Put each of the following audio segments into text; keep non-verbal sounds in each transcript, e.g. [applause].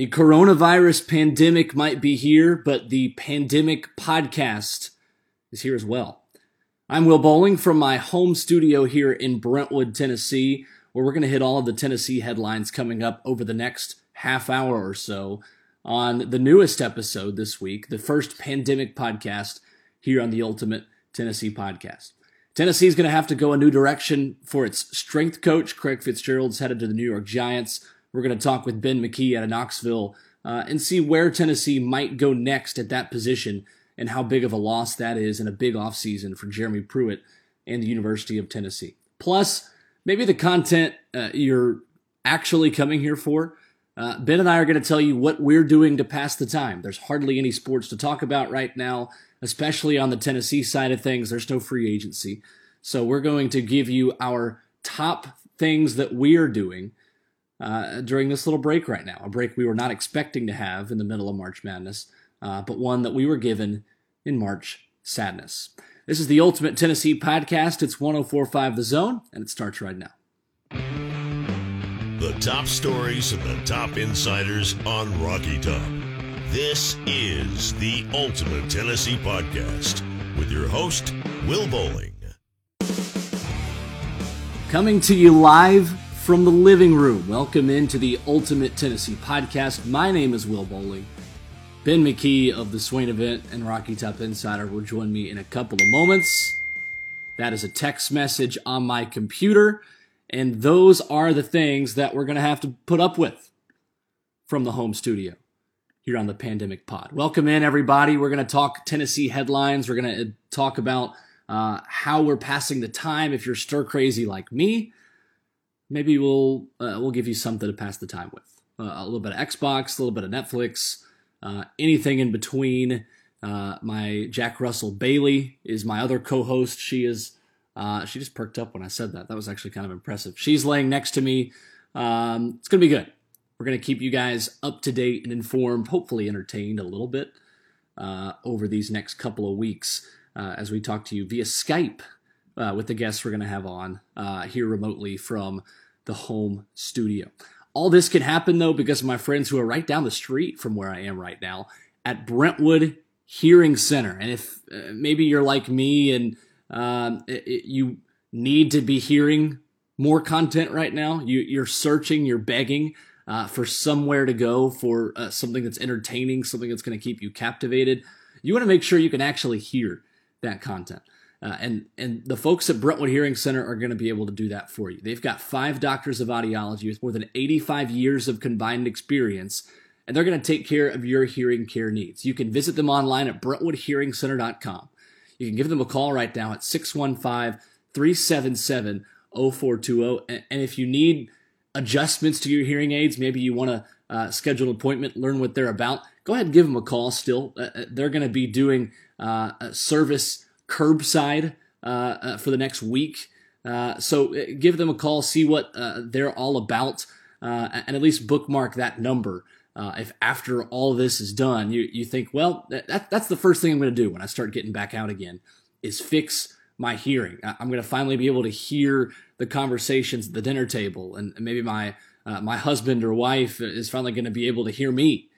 The coronavirus pandemic might be here, but the pandemic podcast is here as well. I'm Will Boling from my home studio here in Brentwood, Tennessee, where we're going to hit all of the Tennessee headlines coming up over the next half hour or so on the newest episode this week, the first pandemic podcast here on the Ultimate Tennessee Podcast. Tennessee is going to have to go a new direction for its strength coach. Craig Fitzgerald's headed to the New York Giants. We're going to talk with Ben McKee out of Knoxville uh, and see where Tennessee might go next at that position and how big of a loss that is in a big offseason for Jeremy Pruitt and the University of Tennessee. Plus, maybe the content uh, you're actually coming here for. Uh, ben and I are going to tell you what we're doing to pass the time. There's hardly any sports to talk about right now, especially on the Tennessee side of things. There's no free agency. So we're going to give you our top things that we're doing uh, during this little break right now. A break we were not expecting to have in the middle of March Madness, uh, but one that we were given in March Sadness. This is the Ultimate Tennessee Podcast. It's 1045 The Zone, and it starts right now. The top stories and the top insiders on Rocky Top. This is the Ultimate Tennessee Podcast with your host, Will Boling. Coming to you live from the living room. Welcome into the Ultimate Tennessee Podcast. My name is Will Boling. Ben McKee of the Swain Event and Rocky Top Insider will join me in a couple of moments. That is a text message on my computer, and those are the things that we're going to have to put up with from the home studio here on the Pandemic Pod. Welcome in, everybody. We're going to talk Tennessee headlines. We're going to talk about uh, how we're passing the time. If you're stir crazy like me, maybe we'll uh, we'll give you something to pass the time with. Uh, a little bit of Xbox, a little bit of Netflix, uh, anything in between. Uh, my Jack Russell Bailey is my other co-host. She is uh, she just perked up when I said that. That was actually kind of impressive. She's laying next to me. Um, it's gonna be good. We're gonna keep you guys up to date and informed, hopefully entertained a little bit uh, over these next couple of weeks as we talk to you via Skype uh, with the guests we're going to have on uh, here remotely from the home studio. All this can happen though because of my friends who are right down the street from where I am right now at Brentwood Hearing Center. And if uh, maybe you're like me and um, it, it, you need to be hearing more content right now, you, are searching, you're begging uh, for somewhere to go for uh, something that's entertaining, something that's going to keep you captivated. You want to make sure you can actually hear that content. Uh, and and the folks at Brentwood Hearing Center are going to be able to do that for you. They've got five doctors of audiology with more than 85 years of combined experience, and they're going to take care of your hearing care needs. You can visit them online at brentwoodhearingcenter.com. You can give them a call right now at 615 377 0420. And if you need adjustments to your hearing aids, maybe you want to uh, schedule an appointment, learn what they're about, go ahead and give them a call still. Uh, uh they're going to be doing uh, service curbside uh, uh, for the next week. Uh, so uh, give them a call, see what uh, they're all about, uh, and at least bookmark that number. if after all this is done, you, you think, well, that, that's the first thing I'm going to do when I start getting back out again, is fix my hearing. I'm going to finally be able to hear the conversations at the dinner table, and maybe my my husband or wife is finally going to be able to hear me,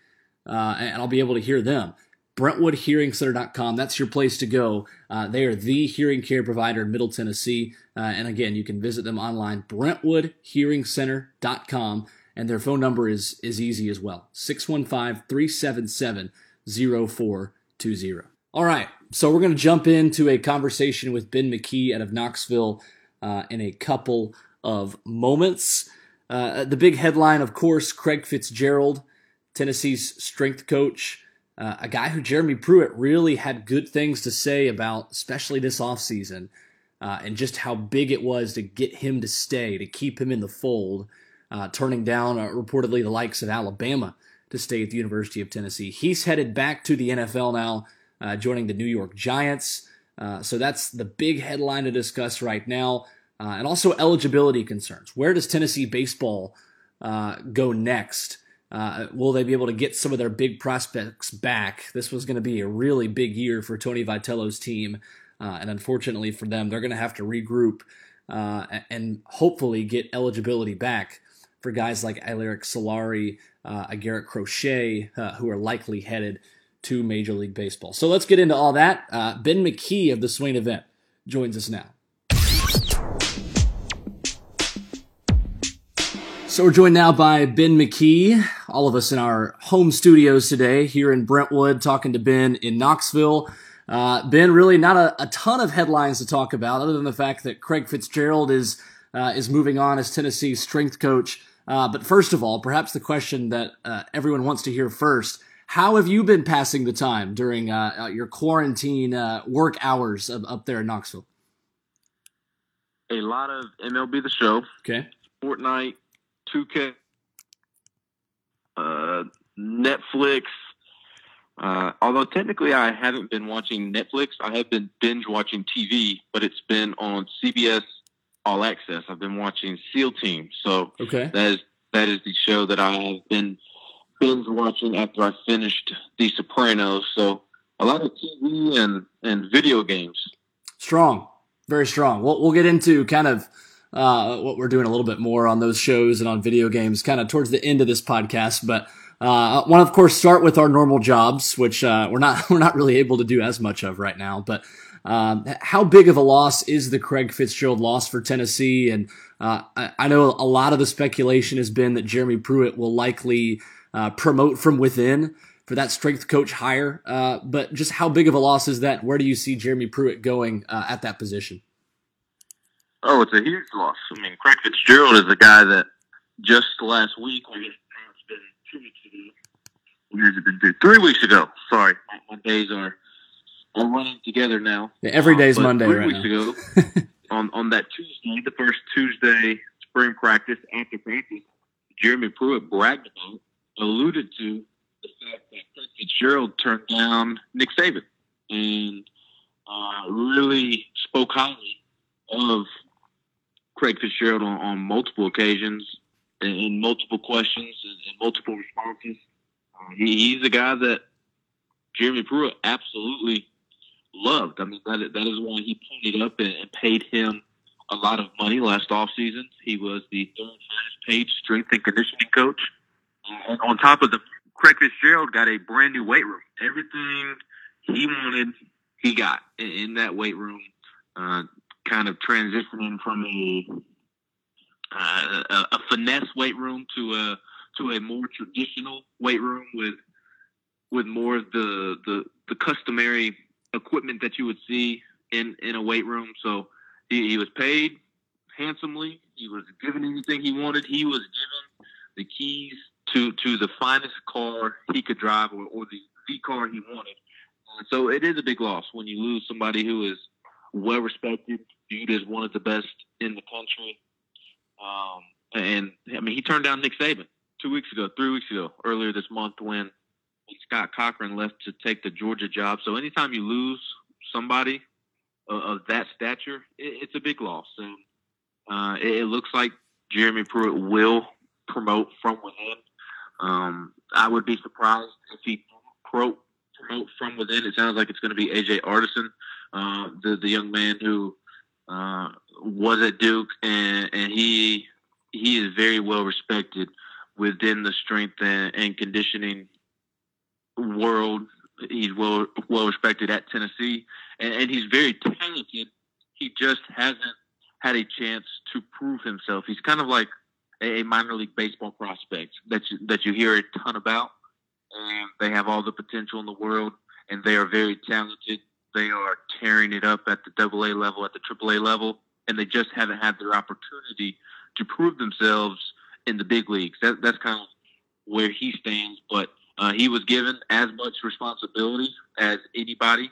and I'll be able to hear them. BrentwoodHearingCenter.com. That's your place to go. Uh, they are the hearing care provider in Middle Tennessee. Uh, and again, you can visit them online, BrentwoodHearingCenter.com. And their phone number is, is easy as well 615 377 0420. All right, so we're going to jump into a conversation with Ben McKee out of Knoxville uh, in a couple of moments. Uh, the big headline, of course, Craig Fitzgerald, Tennessee's strength coach. Uh, a guy who Jeremy Pruitt really had good things to say about, especially this offseason, uh, and just how big it was to get him to stay, to keep him in the fold, uh, turning down uh, reportedly the likes of Alabama to stay at the University of Tennessee. He's headed back to the NFL now, uh, joining the New York Giants. Uh, so that's the big headline to discuss right now. and also eligibility concerns. Where does Tennessee baseball go next? Uh, will they be able to get some of their big prospects back? This was going to be a really big year for Tony Vitello's team, uh, and unfortunately for them, they're going to have to regroup uh, and hopefully get eligibility back for guys like Alerick Soularie, uh, Garrett Crochet, uh, who are likely headed to Major League Baseball. So let's get into all that. Uh, ben McKee of the Swain event joins us now. So we're joined now by Ben McKee, all of us in our home studios today here in Brentwood, talking to Ben in Knoxville. Uh, ben, really not a, a, ton of headlines to talk about, other than the fact that Craig Fitzgerald is uh, is moving on as Tennessee's strength coach. Uh, but first of all, perhaps the question that uh, everyone wants to hear first: How have you been passing the time during uh, uh, your quarantine work hours of, up there in Knoxville? A lot of MLB The Show. Okay. Fortnite 2K, uh, Netflix. Uh, although technically I haven't been watching Netflix, I have been binge watching TV, but it's been on CBS All Access. I've been watching SEAL Team, so okay. that is that is the show that I have been binge watching after I finished The Sopranos. So a lot of TV and and video games. Strong, very strong. We'll we'll get into kind of uh, what we're doing a little bit more on those shows and on video games kind of towards the end of this podcast. But uh, I want to, of course, start with our normal jobs, which uh, we're not [laughs] we're not really able to do as much of right now. But um, how big of a loss is the Craig Fitzgerald loss for Tennessee? And uh, I, I, know a lot of the speculation has been that Jeremy Pruitt will likely uh, promote from within for that strength coach hire. Uh, but just how big of a loss is that? Where do you see Jeremy Pruitt going at that position? Oh, it's a huge loss. I mean, Craig Fitzgerald is a guy that just last week, or it's been two weeks ago. Has it been? Two? Three weeks ago. Sorry, my, days are are running together now. Yeah, every day's uh, Monday three right weeks now. ago, [laughs] on on that Tuesday, the first Tuesday spring practice after practice, Jeremy Pruitt bragged about, alluded to the fact that Craig Fitzgerald turned down Nick Saban and uh, really spoke highly of Craig Fitzgerald on, on multiple occasions in, multiple questions and, and multiple responses. Uh, he, he's a guy that Jeremy Pruitt absolutely loved. I mean, that, that is why he ponied up and, and paid him a lot of money last offseason. He was the third highest paid strength and conditioning coach. Uh, and on top of the, Craig Fitzgerald got a brand new weight room. Everything he wanted, he got in, in that weight room. Uh, kind of transitioning from a uh, a, a, finesse weight room to a to a more traditional weight room with with more of the the, the customary equipment that you would see in in a weight room. So he, he was paid handsomely. He was given anything he wanted. He was given the keys to to the finest car he could drive or, or the the car he wanted. so it is a big loss when you lose somebody who is well respected, viewed as one of the best in the country. Um, and I mean, he turned down Nick Saban two weeks ago, three weeks ago, earlier this month when Scott Cochran left to take the Georgia job. So anytime you lose somebody of, that stature, it, it's a big loss. And uh, it, looks like Jeremy Pruitt will promote from within. Um, I would be surprised if he promote from within. It sounds like it's going to be AJ Artisan, uh, the the young man who uh, was at Duke, and, and he he is very well respected within the strength and, and conditioning world. He's well well respected at Tennessee, and, and he's very talented. He just hasn't had a chance to prove himself. He's kind of like a minor league baseball prospect that you, that you hear a ton about, and they have all the potential in the world, and they are very talented they are tearing it up at the double A level, at the triple A level, and they just haven't had their opportunity to prove themselves in the big leagues. That, that's kind of where he stands. But uh, he was given as much responsibility as anybody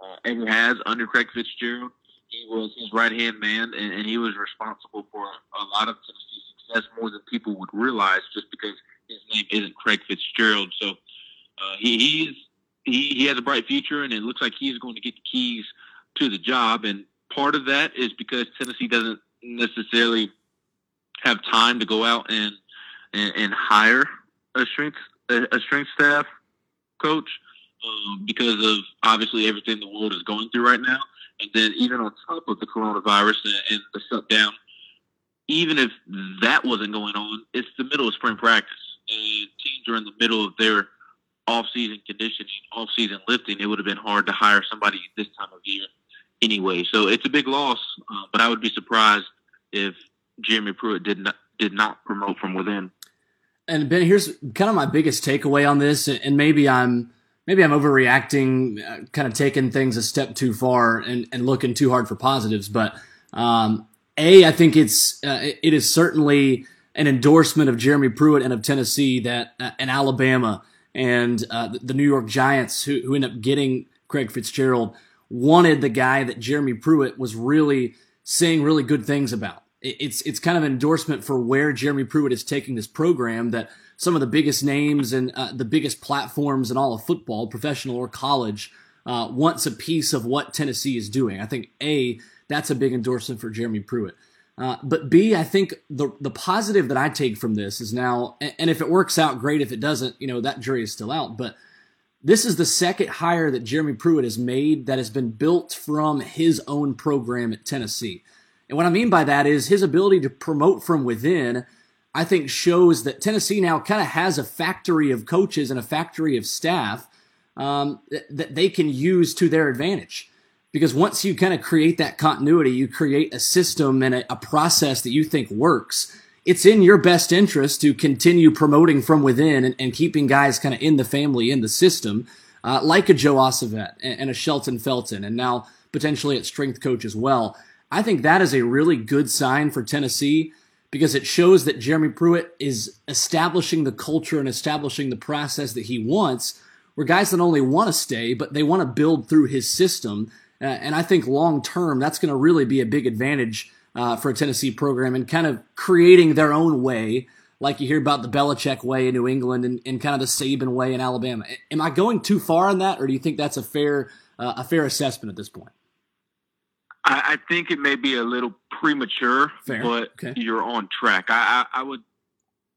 uh, ever has under Craig Fitzgerald. He was his right hand man, and, and, he was responsible for a lot of Tennessee success more than people would realize, just because his name isn't Craig Fitzgerald. So uh, he, he's he, he has a bright future, and it looks like he's going to get the keys to the job. And part of that is because Tennessee doesn't necessarily have time to go out and and, and hire a strength a, strength staff coach um, because of obviously everything the world is going through right now. And then even on top of the coronavirus and, and the shutdown, even if that wasn't going on, it's the middle of spring practice, and teams are in the middle of their off-season conditioning, off-season lifting. It would have been hard to hire somebody this time of year anyway. So it's a big loss, uh, but I would be surprised if Jeremy Pruitt did not did not promote from within. And Ben, here's kind of my biggest takeaway on this, and maybe I'm maybe I'm overreacting, uh, kind of taking things a step too far and, and looking too hard for positives. But um, a, I think it's uh, it is certainly an endorsement of Jeremy Pruitt and of Tennessee that uh, and Alabama and uh, the New York Giants, who, who end up getting Craig Fitzgerald, wanted the guy that Jeremy Pruitt was really saying really good things about. It's it's kind of an endorsement for where Jeremy Pruitt is taking this program. That some of the biggest names and uh, the biggest platforms in all of football, professional or college, uh, wants a piece of what Tennessee is doing. I think a that's a big endorsement for Jeremy Pruitt. Uh, but B, I think the the positive that I take from this is now, and if it works out, great. If it doesn't, you know that jury is still out. But this is the second hire that Jeremy Pruitt has made that has been built from his own program at Tennessee. And what I mean by that is his ability to promote from within, I think shows that Tennessee now kind of has a factory of coaches and a factory of staff um, that, that they can use to their advantage because once you kind of create that continuity, you create a system and a, a, process that you think works. It's in your best interest to continue promoting from within and, and keeping guys kind of in the family, in the system, uh, like a Joe Osovet and, and a Shelton Felton, and now potentially at strength coach as well. I think that is a really good sign for Tennessee because it shows that Jeremy Pruitt is establishing the culture and establishing the process that he wants, where guys not only want to stay, but they want to build through his system uh, and I think long term, that's going to really be a big advantage uh, for a Tennessee program and kind of creating their own way, like you hear about the Belichick way in New England and, and kind of the Saban way in Alabama. Am I going too far on that, or do you think that's a fair uh, a fair assessment at this point? I, I, think it may be a little premature, fair. but okay. you're on track. I, I, I would,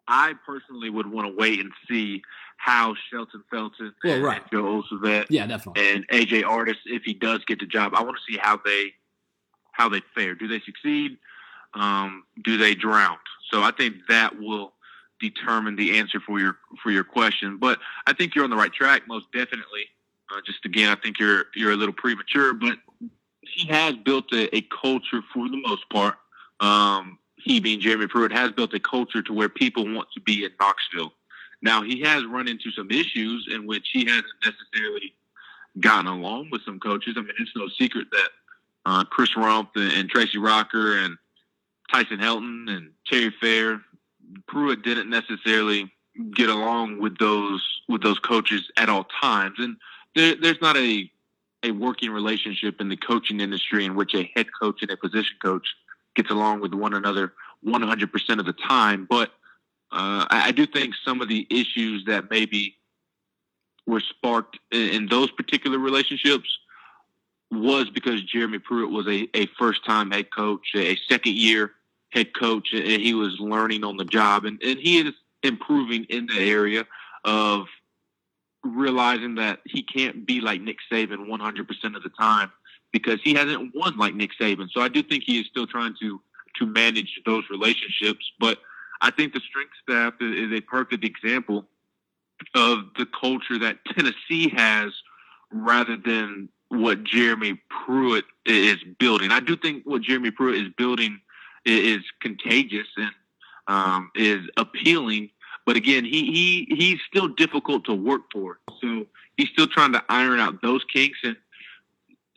I personally would want to wait and see how Shelton Felton yeah, right. and Joe Osovet yeah, definitely. and AJ Artis, if he does get the job, I want to see how they how they fare. Do they succeed? Um, do they drown? So I think that will determine the answer for your for your question. But I think you're on the right track, most definitely. Uh, just again, I think you're you're a little premature, but he has built a, a culture for the most part. Um, he being Jeremy Pruitt has built a culture to where people want to be in Knoxville. Now he has run into some issues in which he hasn't necessarily gotten along with some coaches. I mean, it's no secret that uh, Chris Rumph and, and, Tracy Rocker and Tyson Helton and Terry Fair, Pruitt didn't necessarily get along with those with those coaches at all times, and there, there's not a a working relationship in the coaching industry in which a head coach and a position coach gets along with one another 100% of the time. But uh, I, I, do think some of the issues that maybe were sparked in, in, those particular relationships was because Jeremy Pruitt was a, a first time head coach, a second year head coach, and he was learning on the job. And, and he is improving in the area of realizing that he can't be like Nick Saban 100% of the time because he hasn't won like Nick Saban. So I do think he is still trying to to manage those relationships, but – I think the strength staff is a perfect example of the culture that Tennessee has rather than what Jeremy Pruitt is building. I do think what Jeremy Pruitt is building is contagious and um, is appealing. But again, he, he he's still difficult to work for. So he's still trying to iron out those kinks. And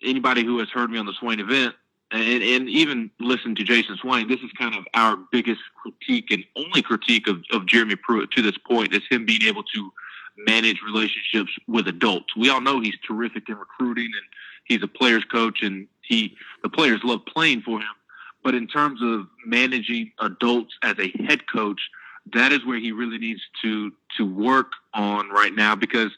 anybody who has heard me on the Swain event and, and even listen to Jason Swain, this is kind of our biggest critique and only critique of, of Jeremy Pruitt to this point is him being able to manage relationships with adults. We all know he's terrific in recruiting and he's a player's coach and he the players love playing for him. But in terms of managing adults as a head coach, that is where he really needs to to work on right now because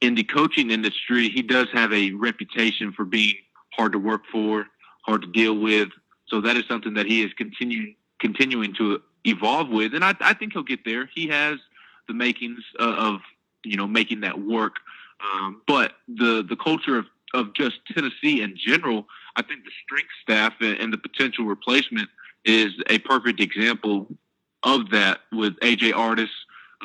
in the coaching industry, he does have a reputation for being hard to work for hard to deal with. So that is something that he is continuing continuing to evolve with, and I, I think he'll get there. He has the makings of you know making that work. Um, but the the culture of, of just Tennessee in general, I think the strength staff and, and the potential replacement is a perfect example of that with AJ Artis,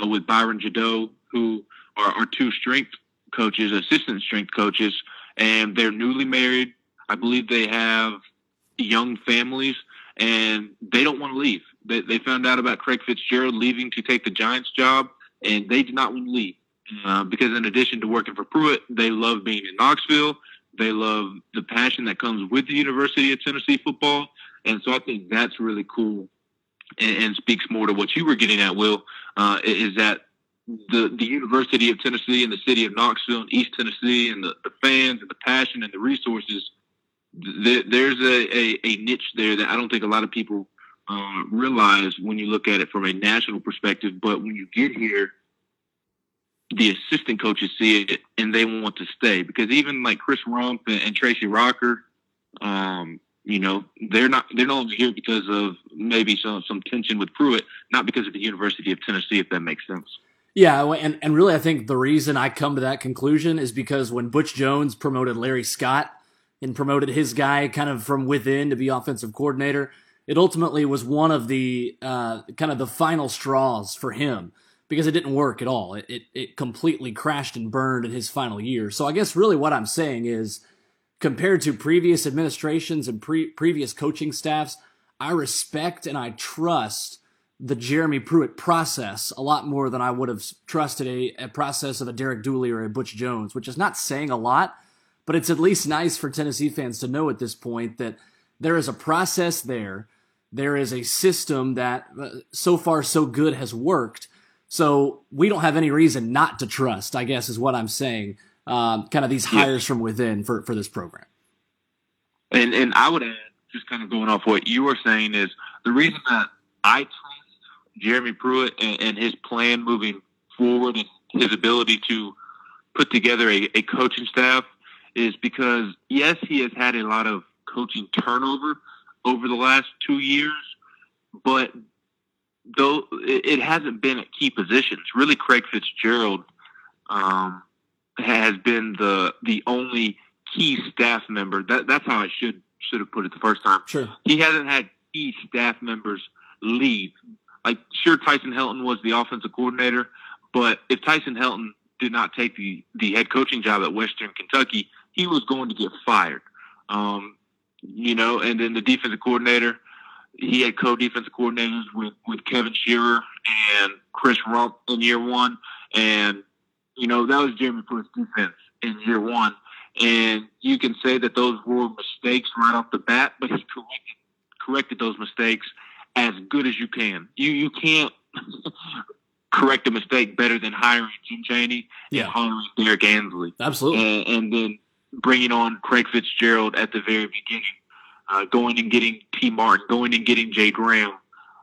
uh, with Byron Jadot, who are, are two strength coaches, assistant strength coaches, and they're newly married. I believe they have young families, and they don't want to leave. They, they found out about Craig Fitzgerald leaving to take the Giants job, and they did not want to leave. Uh, because in addition to working for Pruitt, they love being in Knoxville. They love the passion that comes with the University of Tennessee football. And so I think that's really cool and, and speaks more to what you were getting at, Will, uh, is that the, the University of Tennessee and the city of Knoxville and East Tennessee and the, the fans and the passion and the resources, th- there's a, a, a, niche there that I don't think a lot of people uh, realize when you look at it from a national perspective. But when you get here, the assistant coaches see it and they want to stay because even like Chris Rumph and, and Tracy Rocker, um, you know, they're not they're no longer here because of maybe some some tension with Pruitt, not because of the University of Tennessee, if that makes sense. Yeah, and and really, I think the reason I come to that conclusion is because when Butch Jones promoted Larry Scott and promoted his guy kind of from within to be offensive coordinator, it ultimately was one of the uh, kind of the final straws for him because it didn't work at all. It, it, it completely crashed and burned in his final year. So I guess really what I'm saying is compared to previous administrations and pre- previous coaching staffs, I respect and I trust the Jeremy Pruitt process a lot more than I would have trusted a, a process of a Derek Dooley or a Butch Jones, which is not saying a lot, but it's at least nice for Tennessee fans to know at this point that there is a process there. There is a system that uh, so far so good has worked so we don't have any reason not to trust, I guess, is what I'm saying. Um, kind of these hires yeah. from within for, for this program. And and I would add, just kind of going off what you were saying, is the reason that I trust Jeremy Pruitt and, and his plan moving forward and his ability to put together a, a coaching staff is because yes, he has had a lot of coaching turnover over the last two years, but though it hasn't been at key positions. Really, Craig Fitzgerald um, has been the the only key staff member. That, that's how I should should have put it the first time. Sure, he hasn't had key staff members leave. Like, sure, Tyson Helton was the offensive coordinator, but if Tyson Helton did not take the the head coaching job at Western Kentucky, he was going to get fired. Um, you know, and then the defensive coordinator he had co-defensive coordinators with, with Kevin Sherrer and Chris Rumph in year one. And, you know, that was Jeremy Pruitt's defense in year one. And you can say that those were mistakes right off the bat, but he corrected, corrected those mistakes as good as you can. You, you can't [laughs] correct a mistake better than hiring Jim Chaney yeah. and hiring Derrick Ansley. Absolutely. And, and then bringing on Craig Fitzgerald at the very beginning uh, going and getting Tee Martin, going and getting Jay Graham,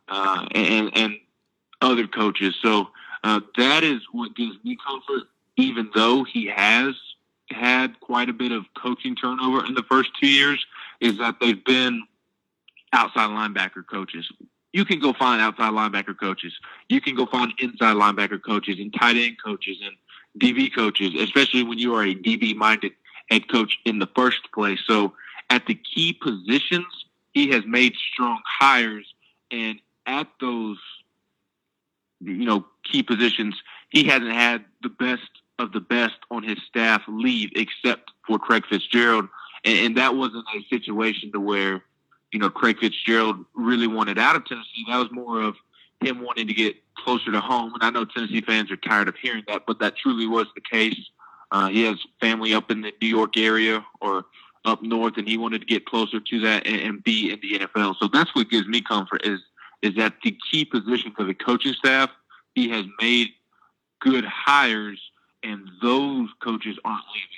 uh, and and other coaches. So uh, that is what gives me comfort, even though he has had quite a bit of coaching turnover in the first two years, is that they've been outside linebacker coaches. You can go find outside linebacker coaches. You can go find inside linebacker coaches and tight end coaches and DB coaches, especially when you are a DB minded head coach in the first place. So at the key positions, he has made strong hires, and at those, you know, key positions, he hasn't had the best of the best on his staff leave, except for Craig Fitzgerald, and, and that wasn't a situation to where, you know, Craig Fitzgerald really wanted out of Tennessee. That was more of him wanting to get closer to home, and I know Tennessee fans are tired of hearing that, but that truly was the case. Uh, he has family up in the New York area, or up north, and he wanted to get closer to that and, and be in the NFL. So that's what gives me comfort is is that the key position for the coaching staff, he has made good hires, and those coaches aren't leaving.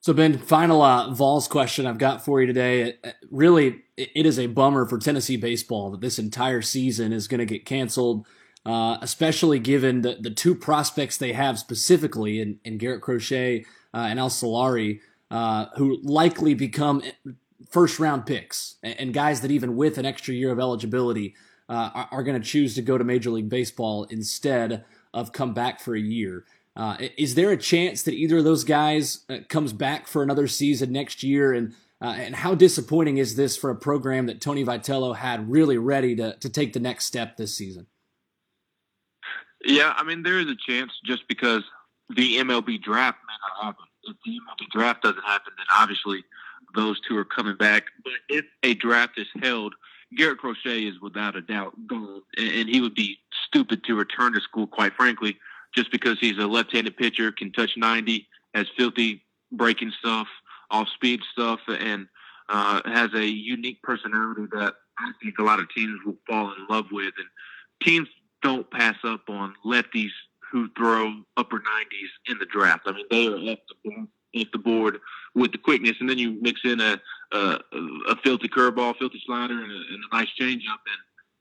So, Ben, final uh, Vols question I've got for you today. Really, it is a bummer for Tennessee baseball that this entire season is going to get canceled, uh, especially given the, the two prospects they have specifically in, in Garrett Crochet uh, and Al Soularie. Uh, who likely become first round picks and guys that even with an extra year of eligibility uh, are, are going to choose to go to Major League Baseball instead of come back for a year. Uh, is there a chance that either of those guys comes back for another season next year? And Uh, and how disappointing is this for a program that Tony Vitello had really ready to, to take the next step this season? Yeah, I mean, there is a chance just because the MLB draft may not happen. If the MLB draft doesn't happen, then obviously those two are coming back. But if a draft is held, Garrett Crochet is without a doubt gone, and he would be stupid to return to school, quite frankly, just because he's a left-handed pitcher, can touch 90, has filthy breaking stuff, off-speed stuff, and uh, has a unique personality that I think a lot of teams will fall in love with. And teams don't pass up on lefties who throw upper 90s in the draft. I mean, they are at the, board with the quickness, and then you mix in a a, a filthy curveball, filthy slider, and a, and a nice changeup, and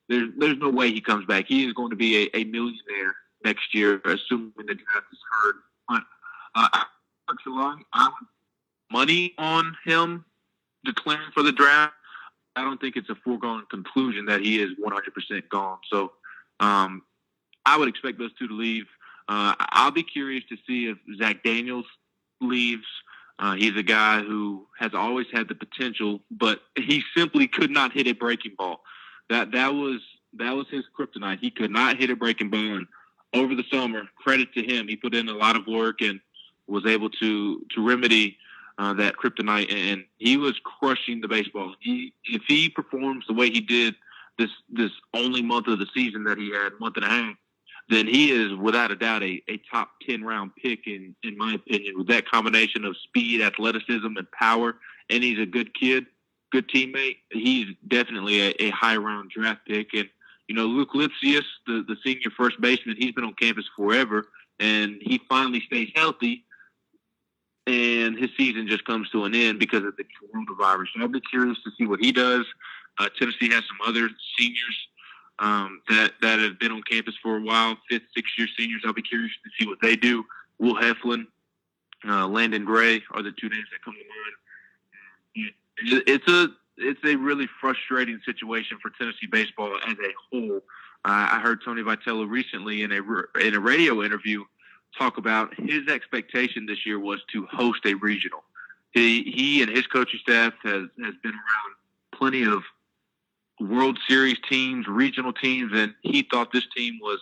there's there's no way he comes back. He is going to be a, a millionaire next year, assuming the draft is heard. But uh, I would money on him declaring for the draft. I don't think it's a foregone conclusion that he is 100% gone. So um, I would expect those two to leave. Uh, I'll be curious to see if Zach Daniels leaves. Uh, he's a guy who has always had the potential, but he simply could not hit a breaking ball. That that was that was his kryptonite. He could not hit a breaking ball, and over the summer, credit to him, he put in a lot of work and was able to to remedy uh, that kryptonite, and he was crushing the baseball. He, if he performs the way he did this this only month of the season that he had, month and a half, then he is without a doubt a, a top 10 round pick in, in my opinion with that combination of speed, athleticism, and power. And he's a good kid, good teammate. He's definitely a, a high round draft pick. And, you know, Luc Lipcius, the, the senior first baseman, he's been on campus forever and he finally stays healthy. And his season just comes to an end because of the coronavirus. So I'll be curious to see what he does. Uh, Tennessee has some other seniors um, that that have been on campus for a while, fifth, sixth year seniors. I'll be curious to see what they do. Will Heflin, uh, Landon Gray are the two names that come to mind. It's a it's a really frustrating situation for Tennessee baseball as a whole. Uh, I heard Tony Vitello recently in a in a radio interview talk about his expectation this year was to host a regional. He he and his coaching staff has has been around plenty of World Series teams, regional teams, and he thought this team was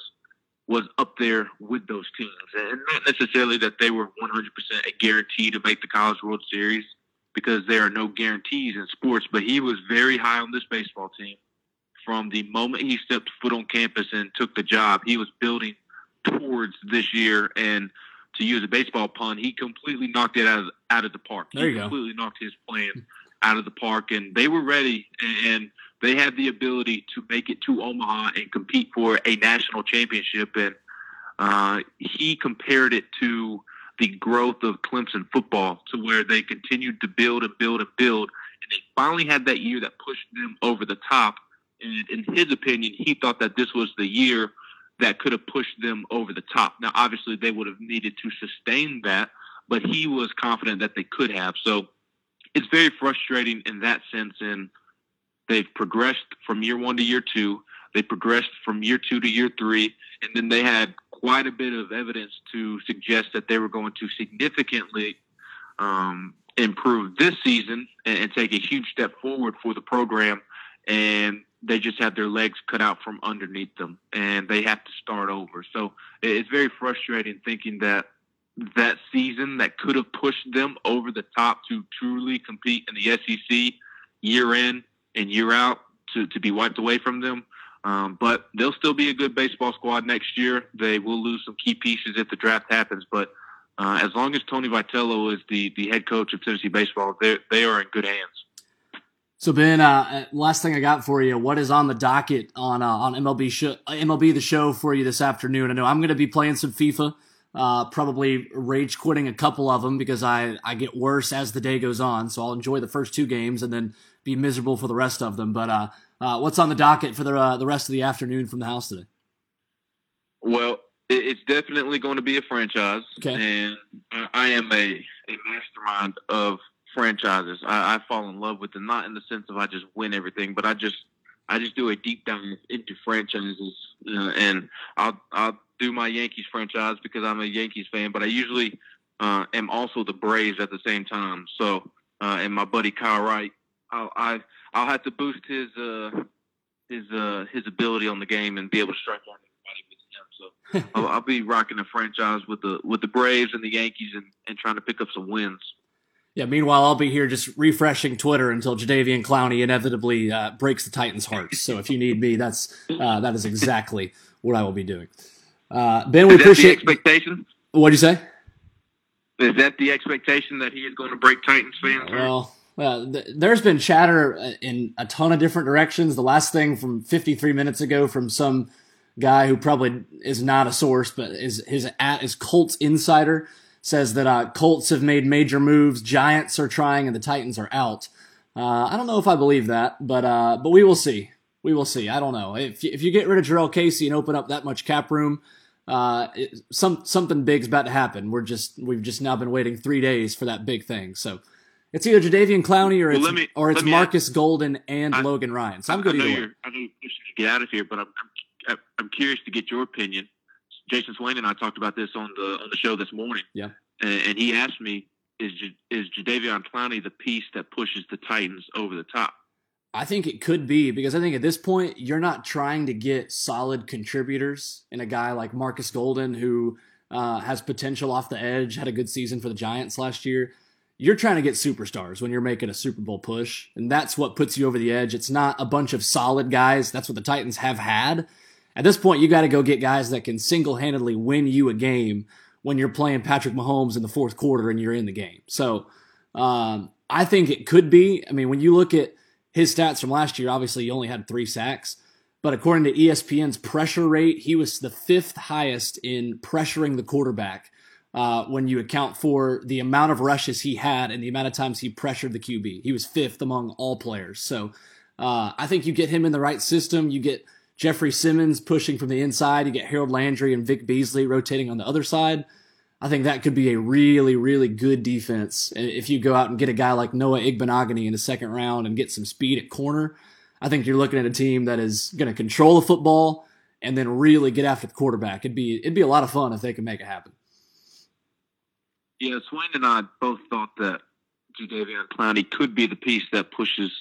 was up there with those teams, and not necessarily that they were 100% a guarantee to make the College World Series because there are no guarantees in sports. But he was very high on this baseball team from the moment he stepped foot on campus and took the job. He was building towards this year, and to use a baseball pun, he completely knocked it out of out of the park. There you he completely knocked his plan out of the park, and they were ready and they have the ability to make it to Omaha and compete for a national championship. And uh, he compared it to the growth of Clemson football, to where they continued to build and build and build, and they finally had that year that pushed them over the top. And in his opinion, he thought that this was the year that could have pushed them over the top. Now, obviously, they would have needed to sustain that, but he was confident that they could have. So it's very frustrating in that sense. And They've progressed from year one to year two. They progressed from year two to year three, and then they had quite a bit of evidence to suggest that they were going to significantly um, improve this season and, and take a huge step forward for the program. And they just had their legs cut out from underneath them, and they have to start over. So it's very frustrating thinking that that season that could have pushed them over the top to truly compete in the SEC year in and year out to, to be wiped away from them. Um, but they'll still be a good baseball squad next year. They will lose some key pieces if the draft happens, but uh, as long as Tony Vitello is the, the head coach of Tennessee baseball, they they are in good hands. So Ben, uh, last thing I got for you, what is on the docket on uh, on MLB show, MLB the show for you this afternoon? I know I'm going to be playing some FIFA, uh, probably rage quitting a couple of them because I I get worse as the day goes on. So I'll enjoy the first two games and then be miserable for the rest of them. But uh, uh, what's on the docket for the uh, the rest of the afternoon from the house today? Well, it's definitely going to be a franchise, okay. and I am a a mastermind of franchises. I, I fall in love with them, not in the sense of I just win everything, but I just I just do a deep dive into franchises, uh, and I'll I'll do my Yankees franchise because I'm a Yankees fan, but I usually uh, am also the Braves at the same time. So uh, and my buddy Kyle Wright. I'll, I I'll have to boost his uh, his uh, his ability on the game and be able to strike out everybody with him. So [laughs] I'll, I'll be rocking the franchise with the with the Braves and the Yankees and, and trying to pick up some wins. Yeah. Meanwhile, I'll be here just refreshing Twitter until Jadeveon Clowney inevitably uh, breaks the Titans' hearts. So if you need me, that's uh, that is exactly what I will be doing. Uh, ben, we appreciate. the expectation? What'd you say? Is that the expectation that he is going to break Titans fans? Well, well, th- there's been chatter uh, in a ton of different directions. The last thing from 53 minutes ago from some guy who probably is not a source, but is his at is Colts insider says that uh, Colts have made major moves. Giants are trying, and the Titans are out. Uh, I don't know if I believe that, but uh, but we will see. We will see. I don't know if you, if you get rid of Jurrell Casey and open up that much cap room. Uh, it, some something big's about to happen. We're just we've just now been waiting three days for that big thing. So it's either Jadeveon Clowney or Well, it's me- or it's Marcus Golden and I- Logan Ryan. So I'm good I know either way. you're, I know you're pushing to get out of here, but I'm, I'm I'm curious to get your opinion. Jason Swain and I talked about this on the on the show this morning. Yeah. and, and he asked me, "Is J- is Jadeveon Clowney the piece that pushes the Titans over the top?" I think it could be because I think at this point you're not trying to get solid contributors in a guy like Marcus Golden who uh, has potential off the edge, had a good season for the Giants last year. You're trying to get superstars when you're making a Super Bowl push, and that's what puts you over the edge. It's not a bunch of solid guys. That's what the Titans have had. At this point, you got to go get guys that can single handedly win you a game when you're playing Patrick Mahomes in the fourth quarter and you're in the game. So um, I think it could be. I mean, when you look at his stats from last year, obviously he only had three sacks. But according to ESPN's pressure rate, he was the fifth highest in pressuring the quarterback uh, when you account for the amount of rushes he had and the amount of times he pressured the QB. He was fifth among all players. So uh, I think you get him in the right system. You get Jeffrey Simmons pushing from the inside. You get Harold Landry and Vic Beasley rotating on the other side. I think that could be a really, really good defense. If you go out and get a guy like Noah Igbinoghene in the second round and get some speed at corner, I think you're looking at a team that is going to control the football and then really get after the quarterback. It'd be it'd be a lot of fun if they can make it happen. Yeah, Swain and I both thought that Jadeveon Clowney could be the piece that pushes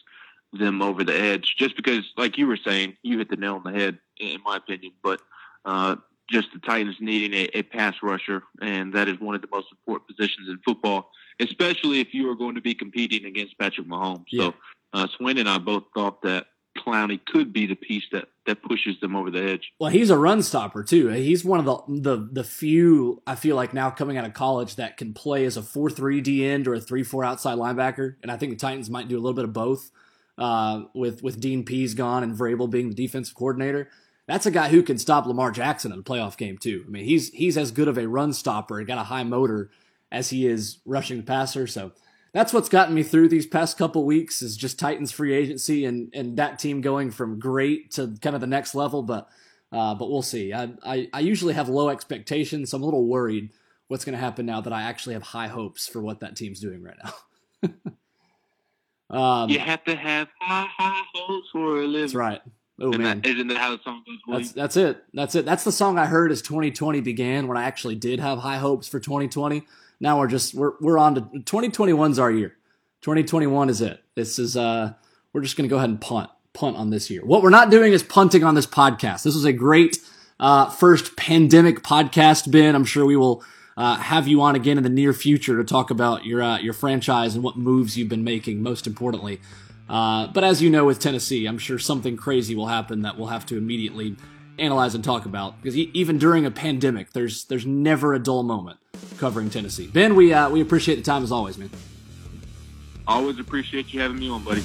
them over the edge, just because, like you were saying, you hit the nail on the head, in my opinion. But uh, just the Titans needing a, a pass rusher, and that is one of the most important positions in football, especially if you are going to be competing against Patrick Mahomes. Yeah. So uh, Swain and I both thought that Clowney could be the piece that, that pushes them over the edge. Well, he's a run stopper too. He's one of the the the few I feel like now coming out of college that can play as a four three D end or a three four outside linebacker, and I think the Titans might do a little bit of both. Uh, with with Dean Pees gone and Vrabel being the defensive coordinator, that's a guy who can stop Lamar Jackson in a playoff game too. I mean, he's he's as good of a run stopper and got a high motor as he is rushing the passer. So that's what's gotten me through these past couple weeks is just Titans free agency and and that team going from great to kind of the next level. But uh, but we'll see. I, I I usually have low expectations, so I'm a little worried what's going to happen now that I actually have high hopes for what that team's doing right now. [laughs] um, You have to have high, high hopes for a living. that's right. Oh man. that, isn't that how the song goes? That's that's it. That's it. That's the song I heard as 2020 began when I actually did have high hopes for 2020. Now we're just we're we're on to 2021's our year. 2021 is it. This is uh we're just to go ahead and punt punt on this year. What we're not doing is punting on this podcast. This was a great uh first pandemic podcast Ben. I'm sure we will uh, have you on again in the near future to talk about your uh, your franchise and what moves you've been making most importantly. Uh, but as you know, with Tennessee, I'm sure something crazy will happen that we'll have to immediately analyze and talk about. Because even during a pandemic, there's there's never a dull moment covering Tennessee. Ben, we uh, we appreciate the time as always, man. Always appreciate you having me on, buddy.